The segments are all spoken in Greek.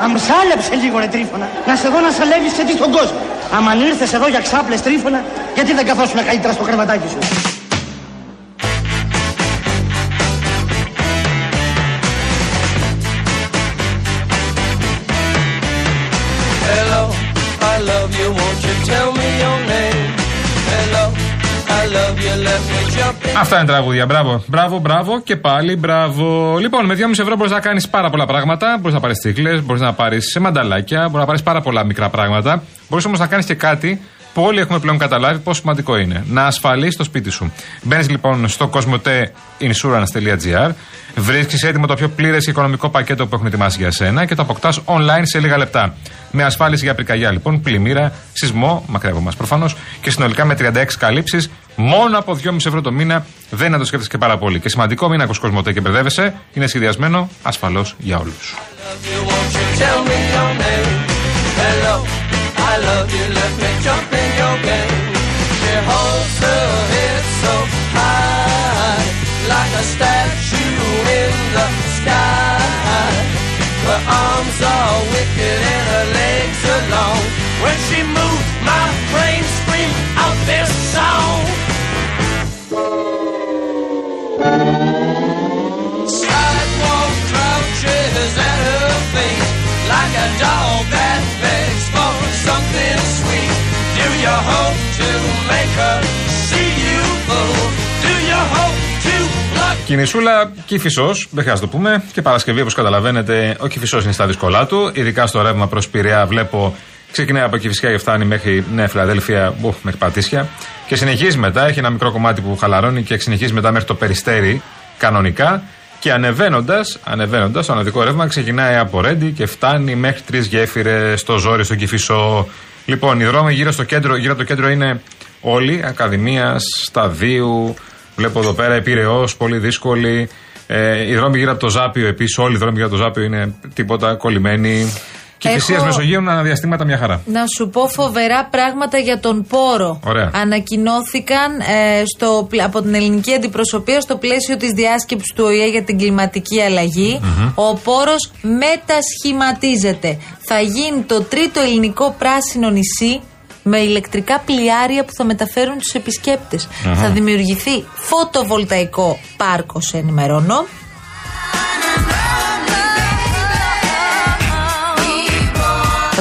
Αμψάλεψε λίγο ρε τρίφωνα. Να σε δω να σαλεύεις και τι στον κόσμο. Άμα αν ήρθες εδώ για ξάπλες τρίφωνα, γιατί δεν καθόσουν καλύτερα στο κρεβατάκι σου. Αυτά είναι τραγούδια. Μπράβο, μπράβο, μπράβο και πάλι μπράβο. Λοιπόν, με 2,5 ευρώ μπορείς να κάνεις πάρα πολλά πράγματα. Μπορείς να πάρεις τσίκλες, μπορείς να πάρεις σε μανταλάκια, μπορείς να πάρεις πάρα πολλά μικρά πράγματα. Μπορείς όμως να κάνεις και κάτι που όλοι έχουμε πλέον καταλάβει πόσο σημαντικό είναι. Να ασφαλίσει το σπίτι σου. Μπαίνεις λοιπόν στο cosmoteinsurance.gr, βρίσκεις έτοιμο το πιο πλήρες οικονομικό πακέτο που έχουν ετοιμάσει για σένα και το αποκτάς online σε λίγα λεπτά. Με ασφάλιση για πυρκαγιά λοιπόν, πλημμύρα, σεισμό, μακριά από εμάς προφανώς, και συνολικά με 36 καλύψεις, μόνο από 2,5 ευρώ το μήνα. Δεν είναι να το σκέφτεσαι και πάρα πολύ. Και σημαντικό, μην ακούς Κοσμοτέ και μπερδεύεσαι, είναι σχεδιασμένο ασφαλώς για όλους. love you, won't you tell me your name? Hello, dog that begs for something sweet. Do you hope to make her see you full? Do you hope to pluck Κινησούλα Κύφισο, δεν χρειάζεται να το πούμε. Και Παρασκευή, όπως καταλαβαίνετε, ο Κύφισο είναι στα δύσκολά του. Ειδικά στο ρεύμα προς Πειραιά, βλέπω ξεκινάει από Κυφυσιά και φτάνει μέχρι Νέα Φιλαδέλφια, μπου, μέχρι Πατήσια. Και συνεχίζει μετά, έχει ένα μικρό κομμάτι που χαλαρώνει και συνεχίζει μετά μέχρι το Περιστέρι, κανονικά. Και ανεβαίνοντας, ανεβαίνοντας, το αναδικό ρεύμα ξεκινάει από Ρέντι και φτάνει μέχρι τρεις γέφυρες στο Ζόρι, στον Κυφισό. Λοιπόν, οι δρόμοι γύρω, στο κέντρο, γύρω από το κέντρο είναι όλοι, Ακαδημίας, Σταδίου, βλέπω εδώ πέρα Επίρεος, πολύ δύσκολη. Ε, οι δρόμοι γύρω από το Ζάπιο επίσης, όλοι οι δρόμοι γύρω από το Ζάπιο είναι τίποτα κολλημένοι. Και Έχω- Κηφισίας Μεσογείου αναδιαστήματα μια χαρά. Να σου πω φοβερά πράγματα για τον πόρο. Ωραία. Ανακοινώθηκαν ε, στο, πλ- από την ελληνική αντιπροσωπεία στο πλαίσιο της διάσκεψης του ΟΗΕ για την κλιματική αλλαγή. Ο πόρος μετασχηματίζεται. Θα γίνει το τρίτο ελληνικό πράσινο νησί με ηλεκτρικά πλοιάρια που θα μεταφέρουν τους επισκέπτες. Θα δημιουργηθεί φωτοβολταϊκό πάρκο, σε ενημερώνω.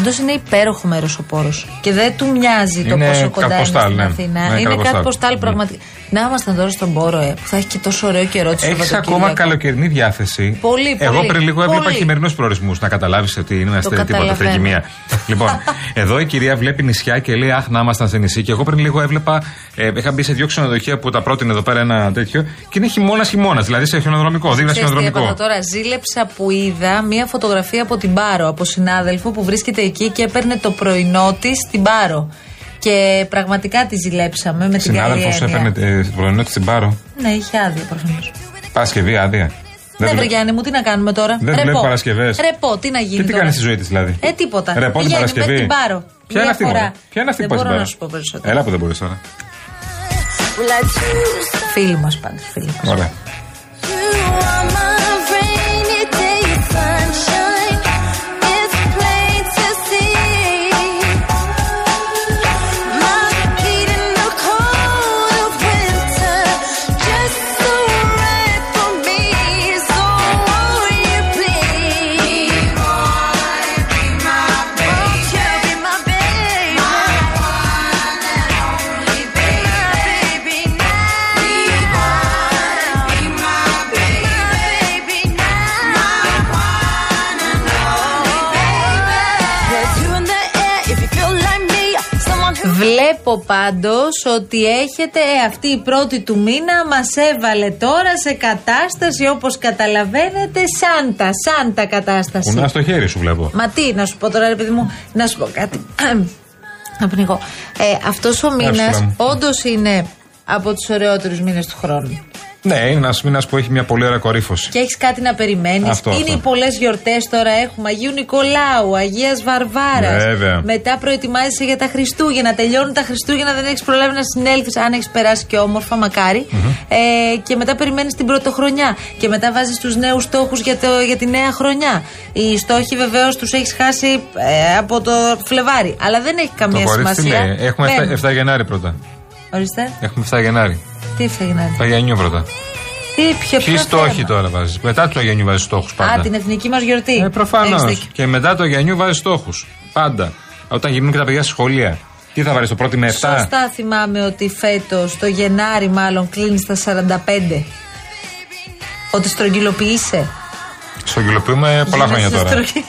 Πάντω είναι υπέροχο μέρος ο πόρος. Και δεν του μοιάζει το Είναι πόσο κοντά είναι κατποστάλ, στην ναι. Αθήνα. Ναι, είναι κατποστάλ. κάτι ποστάλ Ναι. πραγματικά. Να ήμασταν τώρα στον πόρο, ε, που θα έχει και τόσο ωραίο καιρό της Έχεις ακόμα καλοκαιρινή διάθεση. Πολύ, Εγώ πολύ, πριν λίγο έβλεπα πολύ. χειμερινούς προορισμούς. Να καταλάβεις ότι είμαστε τίποτα καταλαβαίνω. τριγυμία. λοιπόν, εδώ η κυρία βλέπει νησιά και λέει Αχ, να ήμασταν σε νησί. Και εγώ πριν λίγο έβλεπα. Ε, είχα μπει σε δύο ξενοδοχεία που τα πρότεινε εδώ πέρα ένα τέτοιο. Και είναι χειμώνας χειμώνας. Δηλαδή σε χιονοδρομικό, δίπλα Ξέρεις τι χιονοδρομικό. έπαθα τώρα, ζήλεψα που είδα μία φωτογραφία από την Πάρο, από συνάδελφο που βρίσκεται εκεί και έπαιρνε το πρωινό της στην Πάρο. Και πραγματικά τη ζηλέψαμε με την καλή Συνάδελφος έννοια. έπαιρνε ε, πρωινό τη στην Πάρο. Ναι, είχε άδεια προφανώς. Παρασκευή άδεια. Ναι, βρε δουλε- Γιάννη μου, τι να κάνουμε τώρα; Δεν δουλεύει Παρασκευές. Ρεπό, τι να γίνει. Και τι τώρα; κάνεις στη ζωή της δηλαδή; Ε, τίποτα. Ρεπό την Πηγαίνει Παρασκευή. με την Πάρο. Ποια είναι Μία αυτή, φορά. μωρέ; Ποια είναι αυτή Δεν που πας μπορώ στην να Πάρο; σου πω περισσότερο. Έλα που δεν μπορείς τώρα. Φίλοι μας πάντως. Φίλοι μας. Ωραία. Βλέπω πάντως ότι έχετε ε, αυτή η πρώτη του μήνα μας έβαλε τώρα σε κατάσταση όπως καταλαβαίνετε σάντα, σάντα κατάσταση. Κουνά στο χέρι σου βλέπω. Μα τι, να σου πω τώρα, ρε παιδί μου, να σου πω κάτι. να πνιγώ. Ε, Αυτός ο μήνας Άσυλα μου. όντως είναι από τους ωραιότερους μήνες του χρόνου. Ναι, είναι ένας μήνας που έχει μια πολύ ωραία κορύφωση. Και έχεις κάτι να περιμένεις. Αυτό, Είναι αυτό. οι πολλές γιορτές τώρα. Έχουμε Αγίου Νικολάου, Αγίας Βαρβάρας. Βέβαια. Μετά προετοιμάζεσαι για τα Χριστούγεννα. Τελειώνουν τα Χριστούγεννα, δεν έχεις προλάβει να συνέλθεις. Αν έχεις περάσει και όμορφα, μακάρι. Ε, και μετά περιμένεις την πρωτοχρονιά. Και μετά βάζεις τους νέους στόχους για, το, για τη νέα χρονιά. Οι στόχοι βεβαίως τους έχεις χάσει ε, από το Φλεβάρι. Αλλά δεν έχει Το καμία κορίτσι τι σημασία. λέει; Έχουμε Μπαίνουν. 7, 7 Γενάρη πρώτα. Ορίστε. Έχουμε 7 Γενάρη. Τι έφταγε να 7 Γενιού πρώτα. Τι, ποιο, Ποιοι ποιος στόχοι θέμα; τώρα βάζει; Μετά του Αγενιού βάζει στόχους πάντα. Α, την εθνική μας γιορτή. Ε, προφανώς. Έχεις δίκιο. Και μετά το Αγενιού βάζει στόχους. Πάντα. Όταν γυρνούν και τα παιδιά στη σχολεία. Τι θα βάλεις το πρώτο με 7. Σωστά θυμάμαι ότι φέτος, το Γενάρη μάλλον, κλείνεις στα 45. Ότι στρογγυλοποιείσαι. Στρογγυλοποιούμε πολλά χρόνια Γίνεσαι τώρα. στρογγυ-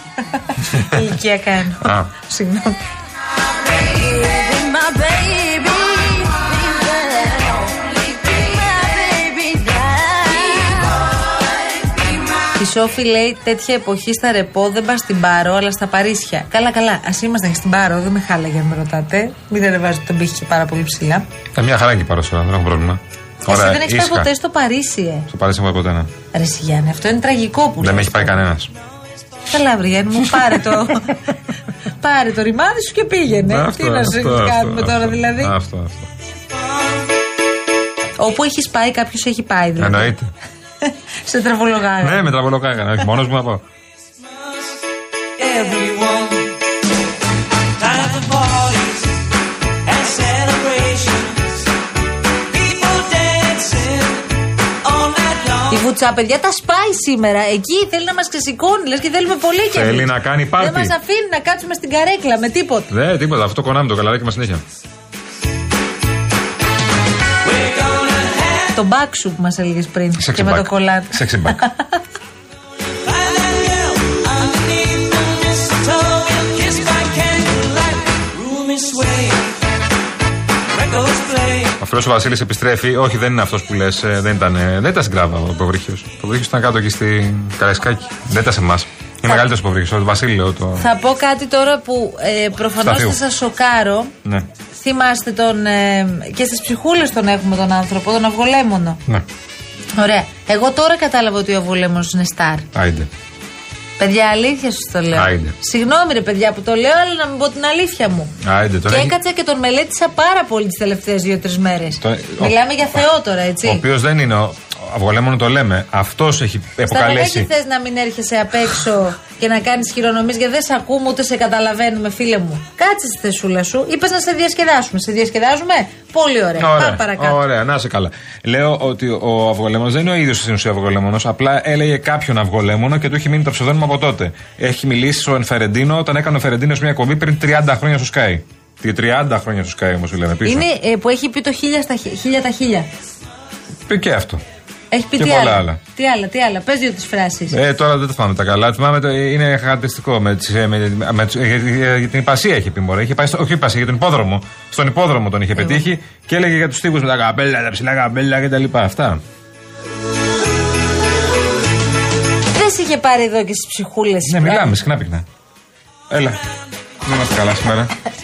Ηλικία κάνω. Α. Συγγνώμη. Σόφη λέει τέτοια εποχή στα ρεπό δεν πας στην Πάρο, αλλά στα Παρίσια. Καλά, καλά. Α ήμασταν και στην Πάρο, δεν με χάλαγε αν με ρωτάτε. Μην ανεβάζετε τον πύχη και πάρα πολύ ψηλά. Ε, μια χαρά εκεί παρόσα, δεν έχω πρόβλημα. Εσύ δεν έχεις πάει ήσυχα. ποτέ στο Παρίσι, ε. Στο Παρίσι δεν έχω πάει ποτέ, ναι. Ρε εσύ, Γιάννη, αυτό είναι τραγικό που Δεν με λες. έχει πάει κανένας. Καλά, βρε Γιάννη μου, πάρε το. πάρε το ρημάδι σου και πήγαινε. Τι να σου κάνουμε τώρα, δηλαδή; Αυτό, αυτό. Όπου έχεις πάει, κάποιος έχει πάει, δηλαδή. Εννοείται. Σε τραβολογάγα. Ναι, με τραβολό έκανα. Όχι, μόνος μου να πάω. everyone. Time for parties and celebrations. People dancing all night long. Η βουτσά, παιδιά, τα σπάει σήμερα. Εκεί θέλει να μας ξεσηκώνει, λες και θέλουμε πολύ και Θέλει εμείς. να κάνει πάρτι. Δεν μας αφήνει να κάτσουμε στην καρέκλα με τίποτα. Δεν, τίποτα. Αυτό κονάμε το καλαράκι μας συνέχεια. Have Το μπακ σου που μας έλεγες πριν. Sexy και με back. το κολλάτι. Sexy back. find that girl underneath the mistletoe and kiss by candlelight. Room is swaying, records play. Ο φίλος ο Βασίλης επιστρέφει. Όχι, δεν είναι αυτός που λες. Δεν ήταν, ε, δεν ήταν στην Κράβα ο υποβρύχιο. Ο υποβρύχιο ήταν κάτω εκεί στην Καραϊσκάκη. Δεν ήταν σε εμάς. Είναι μεγαλύτερος υποβρύχιο. Ο Βασίλη λέω το. Θα πω κάτι τώρα που ε, προφανώς Σταθείου. θα σας σοκάρω. Ναι. Θυμάστε τον. Ε, και στις ψυχούλες τον έχουμε τον άνθρωπο, τον Αυγολέμονο. Ναι. Ωραία. Εγώ τώρα κατάλαβα ότι ο Αυγολέμονος είναι στάρ. Άιντε. Παιδιά, αλήθεια σου το λέω. Άιντε. Συγγνώμη, ρε παιδιά που το λέω, αλλά να μην πω την αλήθεια μου. Άιντε. Τώρα και έχει- έκατσα και τον μελέτησα πάρα πολύ τις τελευταίες δύο-τρεις μέρες. Το- Μιλάμε ο- για Θεό τώρα, έτσι. Ο οποίος δεν είναι. Ο Αυγολέμονο το λέμε. Αυτός έχει Στα δεν εποκαλέσει. θες να μην έρχεσαι απ' έξω και να κάνεις χειρονομίες γιατί δεν σε ακούμε ούτε σε καταλαβαίνουμε, φίλε μου. Κάτσε στη θεσούλα σου. Είπες να σε διασκεδάσουμε. Σε διασκεδάζουμε; Πολύ ωραία. Πάμε παρακάτω. ωραία, να είσαι καλά. Λέω ότι ο Αυγολέμονος δεν είναι ο ίδιος στην ουσία Αυγολέμονος. Απλά έλεγε κάποιον Αυγολέμονο και του έχει μείνει το ψευδόνιμο από τότε. Έχει μιλήσει στο Ενφερεντίνο όταν έκανε ο Ενφερεντίνο μια κομπή πριν 30 χρόνια στο Sky. Τι 30 χρόνια στο Sky όμως λέμε πίσω. Είναι ε, που έχει πει το χίλια στα χι- χίλια τα χίλια. Πει και αυτό. Έχει πει Και τι πολλά άλλα. άλλα. Τι άλλα, τι άλλα. Πες δύο-τρει φράσεις. Ε, τώρα δεν τα θυμάμαι τα καλά. Θυμάμαι το, είναι χαρακτηριστικό. Με, τις, ε, με, με, τις- για, για- για την υπασία είχε πει μωρέ. Είχε πάει στο, όχι υπασία, για τον υπόδρομο. Στον υπόδρομο τον είχε πετύχει και έλεγε για τους τύπους με τα καπέλα, τα ψηλά καπέλα κτλ. Αυτά. Δεν σε είχε πάρει εδώ και στις ψυχούλες. Ναι, μιλάμε συχνά πυκνά. Έλα. Δεν είμαστε καλά σήμερα.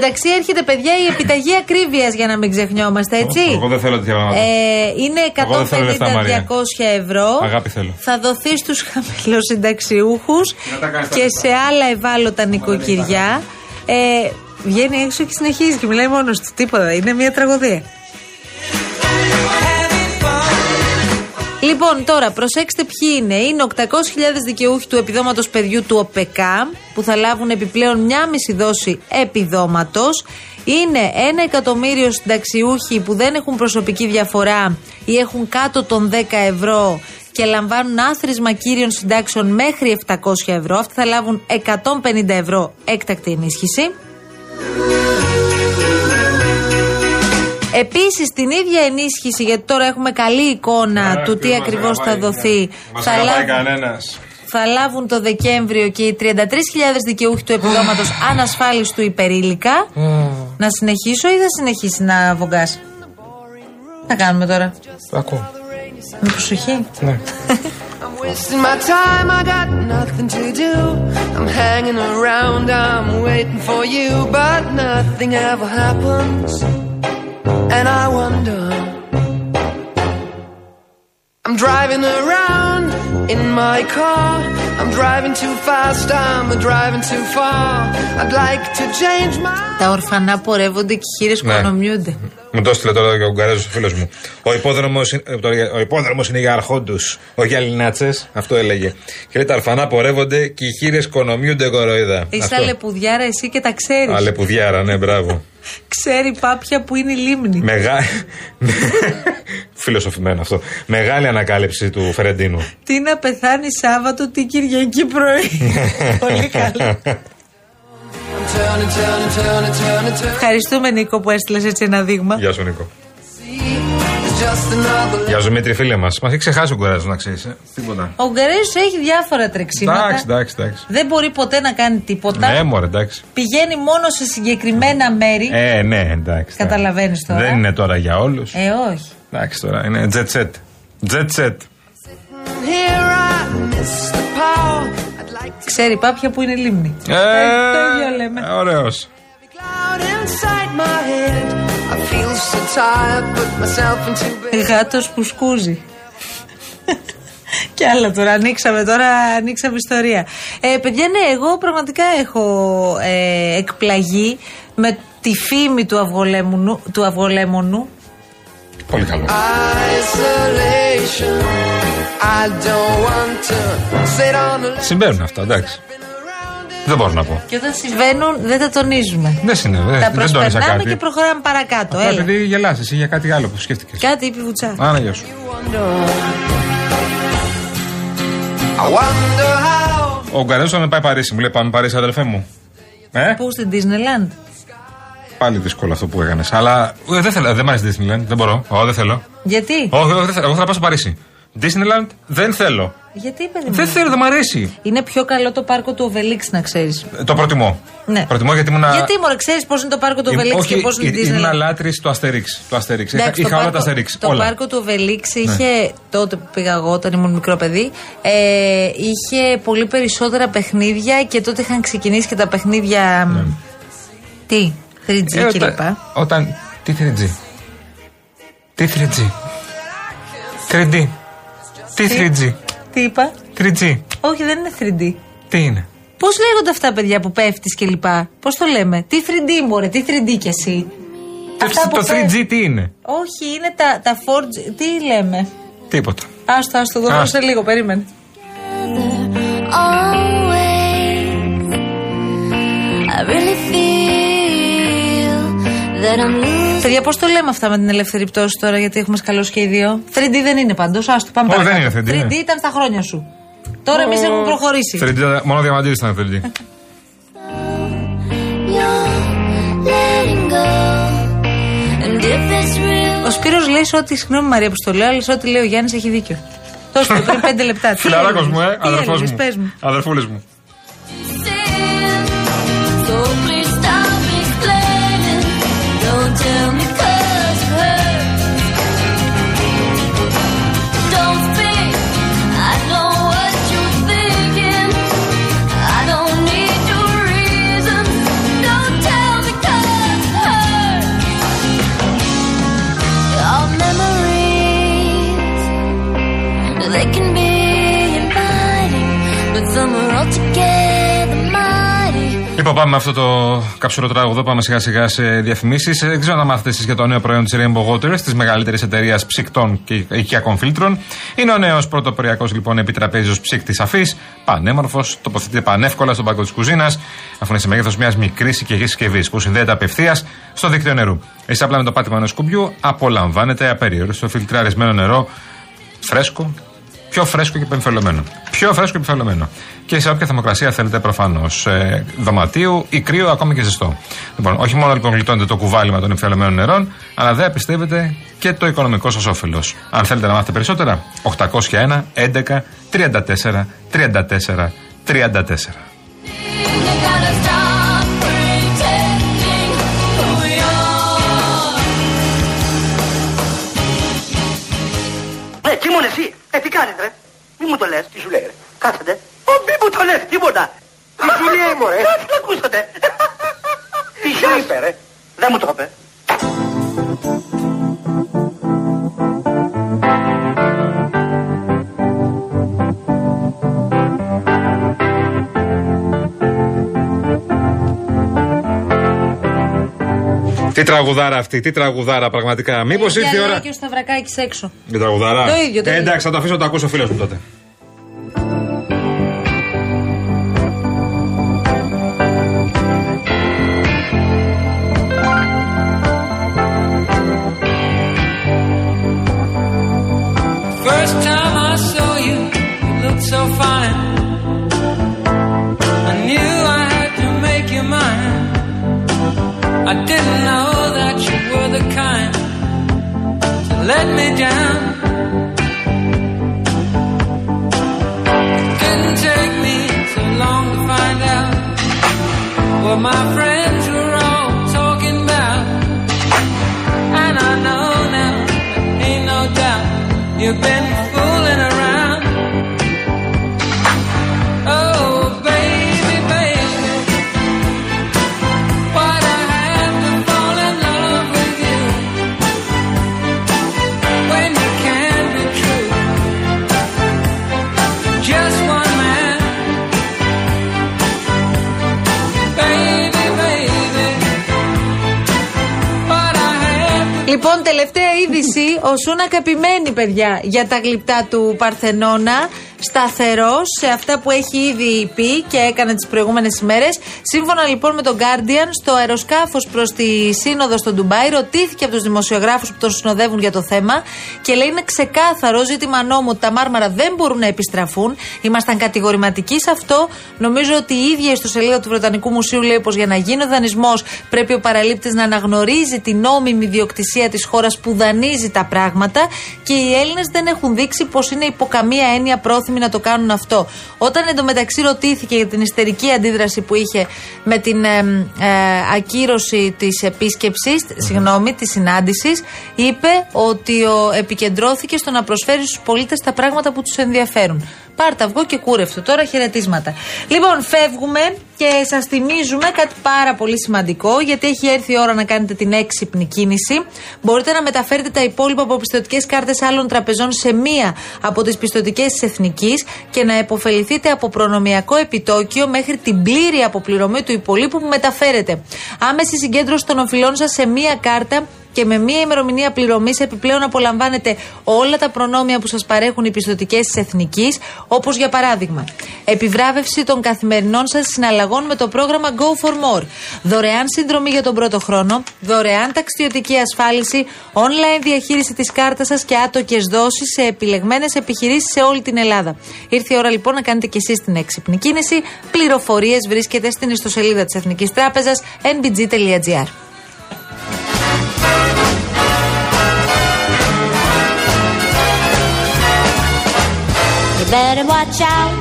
μεταξύ έρχεται, παιδιά, η επιταγή ακρίβειας για να μην ξεχνιόμαστε, έτσι. Εγώ δεν θέλω τέτοια πράγματα. Ε, είναι Εγώ δεν θέλω λεφτά, Μαρία. 150-200 ευρώ. Αγάπη θέλω. Θα δοθεί στους χαμηλοσυνταξιούχους τα κάνεις τα και λεφτά. σε άλλα ευάλωτα νοικοκυριά. Ε, βγαίνει έξω και συνεχίζει και μιλάει μόνος του. Τίποτα. Είναι μια τραγωδία. Λοιπόν, τώρα προσέξτε ποιοι είναι. Είναι 800.000 δικαιούχοι του επιδόματος παιδιού του ΟΠΕΚΑ που θα λάβουν επιπλέον μια μισή δόση επιδόματος. Είναι ένα εκατομμύριο συνταξιούχοι που δεν έχουν προσωπική διαφορά ή έχουν κάτω των 10 ευρώ και λαμβάνουν άθροισμα κύριων συντάξεων μέχρι 700 ευρώ. Αυτοί θα λάβουν 150 ευρώ έκτακτη ενίσχυση. Επίσης, την ίδια ενίσχυση, γιατί τώρα έχουμε καλή εικόνα του τι ακριβώς θα δοθεί, θα λάβουν, κανένας. θα λάβουν το Δεκέμβριο και οι 33.000 δικαιούχοι του επιδόματος ανασφάλιστου υπερήλικα. Να συνεχίσω ή θα συνεχίσει να βογκάς; Τι θα κάνουμε τώρα. Ακούω. Με προσοχή. Ναι. I'm wasting my time, I got nothing to do. I'm hanging around, I'm waiting for you, but nothing ever happens. And I wonder. I'm driving around in my car. I'm driving too fast, I'm driving too far. I'd like to change my. Τα ορφανά πορεύονται και οι χείρες Ναι. κονομιούνται. Μου το έστειλε τώρα και ο Ουγγαρέζο φίλος μου. Ο υπόδρομος ο υπόδρομος είναι για αρχόντους, όχι για λινάτσε. Αυτό έλεγε. Και λέει τα αρφανά πορεύονται και οι χείρες κονομιούνται κοροϊδά. Είσαι αλεπουδιάρα εσύ και τα ξέρεις. Αλεπουδιάρα, ναι, μπράβο. Ξέρει πάπια που είναι η λίμνη. Μεγά... Φιλοσοφημένο αυτό. Μεγάλη ανακάλυψη του Φερεντίνου. Τι να πεθάνει Σάββατο, τι Κυριακή πρωί. Πολύ καλό. I'm turning, turning, turning, turning, turning. Ευχαριστούμε Νίκο που έστειλες έτσι ένα δείγμα. Γεια σου, Νίκο. It's just another Γεια σου, Δημήτρη, φίλε μας. Μα έχει ξεχάσει ο Ουγγαρέζος, να ξέρεις. Τίποτα. Ο Γκαρέζο έχει διάφορα τρεξίματα. Εντάξει, εντάξει, εντάξει. Δεν μπορεί ποτέ να κάνει τίποτα. Ναι, μωρέ, εντάξει. Πηγαίνει μόνο σε συγκεκριμένα μέρη. Ε, ναι, εντάξει. Καταλαβαίνεις τώρα. Δεν είναι τώρα για όλους. Ε, όχι. Εντάξει τώρα, είναι jet set. Jet set. here, I miss the power. I'd like to Ξέρει πάπια που είναι η λίμνη. Ε, το ίδιο λέμε. Ωραίος. be cloud inside my head. I feel so tired, put myself into bed. Γάτος που σκούζει. Και άλλα τώρα, ανοίξαμε τώρα, ανοίξαμε ιστορία. Ε, παιδιά, ναι, εγώ πραγματικά έχω ε, εκπλαγεί με τη φήμη του αυγολέμονου, του αυγολέμονου Πολύ καλό. Isolation. I don't want to sit on a Συμβαίνουν αυτά, εντάξει. Δεν μπορώ να πω. και όταν συμβαίνουν δεν τα τονίζουμε. Δεν συνέβη. τα Δεν τόνισα προσπερνάμε κάτι. και προχωράμε παρακάτω. Απλά Έλα. επειδή γελάς εσύ για κάτι άλλο που σκέφτηκες. Κάτι είπε η Βουτσά. Άνα, γεια σου. I wonder how. Ο Ουγγαρέζο να πάει Παρίσι. Μου λέει πάμε Παρίσι, αδελφέ μου. Ε, Πού στην Disneyland; πάλι δύσκολο αυτό που έκανες. Αλλά ε, δεν θέλω, δεν μ' αρέσει Disneyland. Δεν μπορώ. Εγώ δεν θέλω. Γιατί, Όχι, όχι, δεν θέλω. Εγώ θέλω να πάω στο Παρίσι. Disneyland δεν θέλω. γιατί παιδί μου; Δεν θέλω, δεν μ' αρέσει. Είναι πιο καλό το πάρκο του Οβελίξ να ξέρεις. Ε, Το προτιμώ. Ναι. Προτιμώ γιατί ήμουν. Γιατί μωρέ, ξέρεις πώς είναι το πάρκο του Οβελίξ και πώς είναι η ήμουν Disneyland. λάτρης του Αστερίξ. Του Αστερίξ. Είχα, Εντάξει, το είχα όλα τα πάρκο- Αστερίξ. Το όλα. Ναι. πάρκο του Οβελίξ είχε, τότε που πήγα εγώ, όταν ήμουν μικρό παιδί, ε, είχε πολύ περισσότερα παιχνίδια και τότε είχαν ξεκινήσει και τα παιχνίδια. μ, Τι, 3G Ναι. Ε, κλπ. όταν, όταν. Τι 3G. Τι 3G. 3D. Τι 3G. Τι είπα, 3G. Όχι, δεν είναι 3D. Τι είναι; Πώς λέγονται αυτά, παιδιά, που πέφτεις κλπ. Πώς το λέμε, Τι 3D, μωρέ, τι 3D κι εσύ; Αυτά που Το πέφτουν. 3G τι είναι; Όχι, είναι τα, τα 4G. Τι λέμε; Τίποτα. Άστο, άστο, το δω Άστο. σε λίγο, περίμενε. always. I really feel that I'm losing. Παιδιά, πώς το λέμε αυτά με την ελεύθερη πτώση τώρα, γιατί έχουμε σκαλώσει και οι δύο; 3D δεν είναι πάντως. Άστο, πάμε Όχι, παρακάτω. δεν είναι 3D, 3D ναι. ήταν στα χρόνια σου. Τώρα εμείς έχουμε προχωρήσει. 3D, μόνο διαμαντήρι ήταν 3D. You're letting go. And if it's real, Ο Σπύρος λέει σε ό,τι, συγγνώμη Μαρία που το λέω, αλλά σε ό,τι λέει ο Γιάννης έχει δίκιο. Τόσο το πριν πέντε λεπτά. Τι Φιλαράκος έλεγες, μου, ε. τι Αδερφός έλεγες, μου. πες μου. Λοιπόν, πάμε με αυτό το καψούρο τραγουδό. Πάμε σιγά σιγά σε διαφημίσεις. Δεν ξέρω να μάθετε εσείς για το νέο προϊόν της Rainbow Waters, της μεγαλύτερης εταιρείας ψυκτών και οικιακών φίλτρων. Είναι ο νέος πρωτοποριακός λοιπόν επιτραπέζιος ψύκτης αφής. Πανέμορφος, τοποθετείται πανεύκολα στον πάγκο της κουζίνας, αφού είναι σε μέγεθος μιας μικρής οικιακής συσκευής που συνδέεται απευθείας στο δίκτυο νερού. Εσείς απλά με το πάτημα ενός κουμπιού απολαμβάνετε απεριόριστο φιλτραρισμένο νερό φρέσκο, πιο φρέσκο και πεμφελωμένο. Πιο φρέσκο και πεμφελωμένο. Και σε όποια θερμοκρασία θέλετε προφανώς. Ε, δωματίου ή κρύο, ακόμα και ζεστό. Λοιπόν, όχι μόνο λοιπόν γλιτώνετε το κουβάλιμα των εμφιαλωμένων νερών, αλλά δεν πιστεύετε και το οικονομικό σας όφελος. Αν θέλετε να μάθετε περισσότερα, 801 11 34 34 34. Ε, τι μόνο εσύ! Ε, τι κάνεις ρε; Μη μου το λες. Τι σου λέει ρε; Κάθετε. Ω, μη μου το λες, τίποτα. Τι σου λέει μωρέ; Κάτσε να ακούσατε. Τι σου είπε ρε; Δεν μου το είπε. Τι τραγουδάρα αυτή, τι τραγουδάρα πραγματικά. Μήπως ήρθε η ώρα. Και ο Σταυρακάκης έξω. Με τραγουδάρα; Το ίδιο, το Ε, ίδιο. εντάξει, θα το αφήσω να το ακούσω ο φίλος μου τότε. Είδηση. Ο Σούνακα επιμένει, παιδιά, για τα γλυπτά του Παρθενώνα. Σταθερός σε αυτά που έχει ήδη πει και έκανε τις προηγούμενες ημέρες. Σύμφωνα λοιπόν με τον Guardian, στο αεροσκάφος προς τη Σύνοδο στο Ντουμπάι, ρωτήθηκε από τους δημοσιογράφους που τον συνοδεύουν για το θέμα και λέει είναι ξεκάθαρο ζήτημα νόμου ότι τα μάρμαρα δεν μπορούν να επιστραφούν. Ήμασταν κατηγορηματικοί σε αυτό. Νομίζω ότι η ίδια η ιστοσελίδα του Βρετανικού Μουσείου λέει πως για να γίνει ο δανεισμός πρέπει ο παραλήπτης να αναγνωρίζει την νόμιμη ιδιοκτησία της χώρας που δανείζει τα πράγματα και οι Έλληνες δεν έχουν δείξει πως είναι υπό καμία έννοια πρόθυμοι να το κάνουν αυτό. Όταν εντωμεταξύ ρωτήθηκε για την ιστερική αντίδραση που είχε με την ε, ε, ακύρωση της επίσκεψης, συγγνώμη, της συνάντησης, είπε ότι ο, επικεντρώθηκε στο να προσφέρει στους πολίτες τα πράγματα που τους ενδιαφέρουν. Πάρτα αυγό και κούρευτο. Τώρα χαιρετίσματα. Λοιπόν, φεύγουμε και σας θυμίζουμε κάτι πάρα πολύ σημαντικό, γιατί έχει έρθει η ώρα να κάνετε την έξυπνη κίνηση. Μπορείτε να μεταφέρετε τα υπόλοιπα από πιστοτικές κάρτες άλλων τραπεζών σε μία από τις πιστοτικές της Εθνικής και να επωφεληθείτε από προνομιακό επιτόκιο μέχρι την πλήρη αποπληρωμή του υπολείπου που μεταφέρετε. Άμεση συγκέντρωση των οφειλών σας σε μία κάρτα και με μία ημερομηνία πληρωμής επιπλέον απολαμβάνετε όλα τα προνόμια που σας παρέχουν οι πιστοτικές της Εθνικής, όπως για παράδειγμα, επιβράβευση των καθημερινών σας συναλλαγών με το πρόγραμμα Go for More, δωρεάν συνδρομή για τον πρώτο χρόνο, δωρεάν ταξιδιωτική ασφάλιση, online διαχείριση της κάρτας σας και άτοκες δόσεις σε επιλεγμένες επιχειρήσεις σε όλη την Ελλάδα. Ήρθε η ώρα λοιπόν να κάνετε κι εσείς την έξυπνη κίνηση. Πληροφορίες βρίσκεται στην ιστοσελίδα της Εθνικής Τράπεζας nbg.gr. better watch out.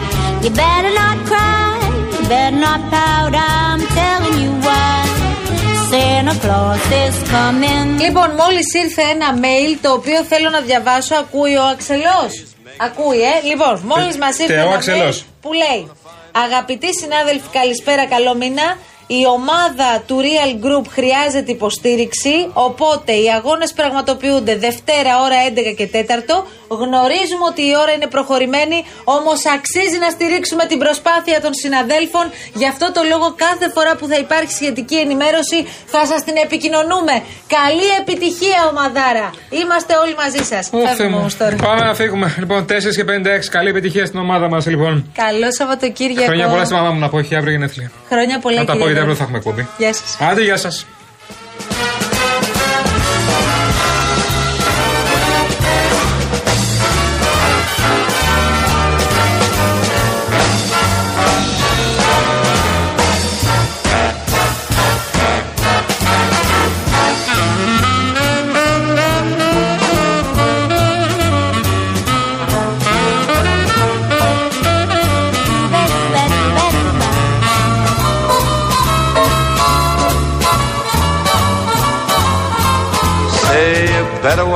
You better not cry. You better not pout. I'm telling you why. Santa Claus is coming. Λοιπόν, μόλις ήρθε ένα mail το οποίο θέλω να διαβάσω. Ακούει ο Αξελό. Ακούει, ε; Λοιπόν, μόλις μας ήρθε Θεό ένα Αξελός. mail που λέει Αγαπητοί συνάδελφοι, καλησπέρα, καλό μήνα. Η ομάδα του Real Group χρειάζεται υποστήριξη. Οπότε οι αγώνες πραγματοποιούνται Δευτέρα ώρα 11 και 4. Γνωρίζουμε ότι η ώρα είναι προχωρημένη, όμως αξίζει να στηρίξουμε την προσπάθεια των συναδέλφων. Γι' αυτό το λόγο, κάθε φορά που θα υπάρχει σχετική ενημέρωση, θα σας την επικοινωνούμε. Καλή επιτυχία, ομαδάρα. Είμαστε όλοι μαζί σας. Ω, Θεέ μου. Πάμε να φύγουμε. Λοιπόν, 4 και 56. Καλή επιτυχία στην ομάδα μας, λοιπόν. Καλό Σαββατοκύριακο. Χρόνια πολλά στη μαμά μου να πω, έχει αύριο γενέθλια. Χρόνια πολλά, Να τα πω κύριε γιατί αύριο Δράκη. θα έχουμε εκπομπή. Γεια σας. Άντε, γεια σας.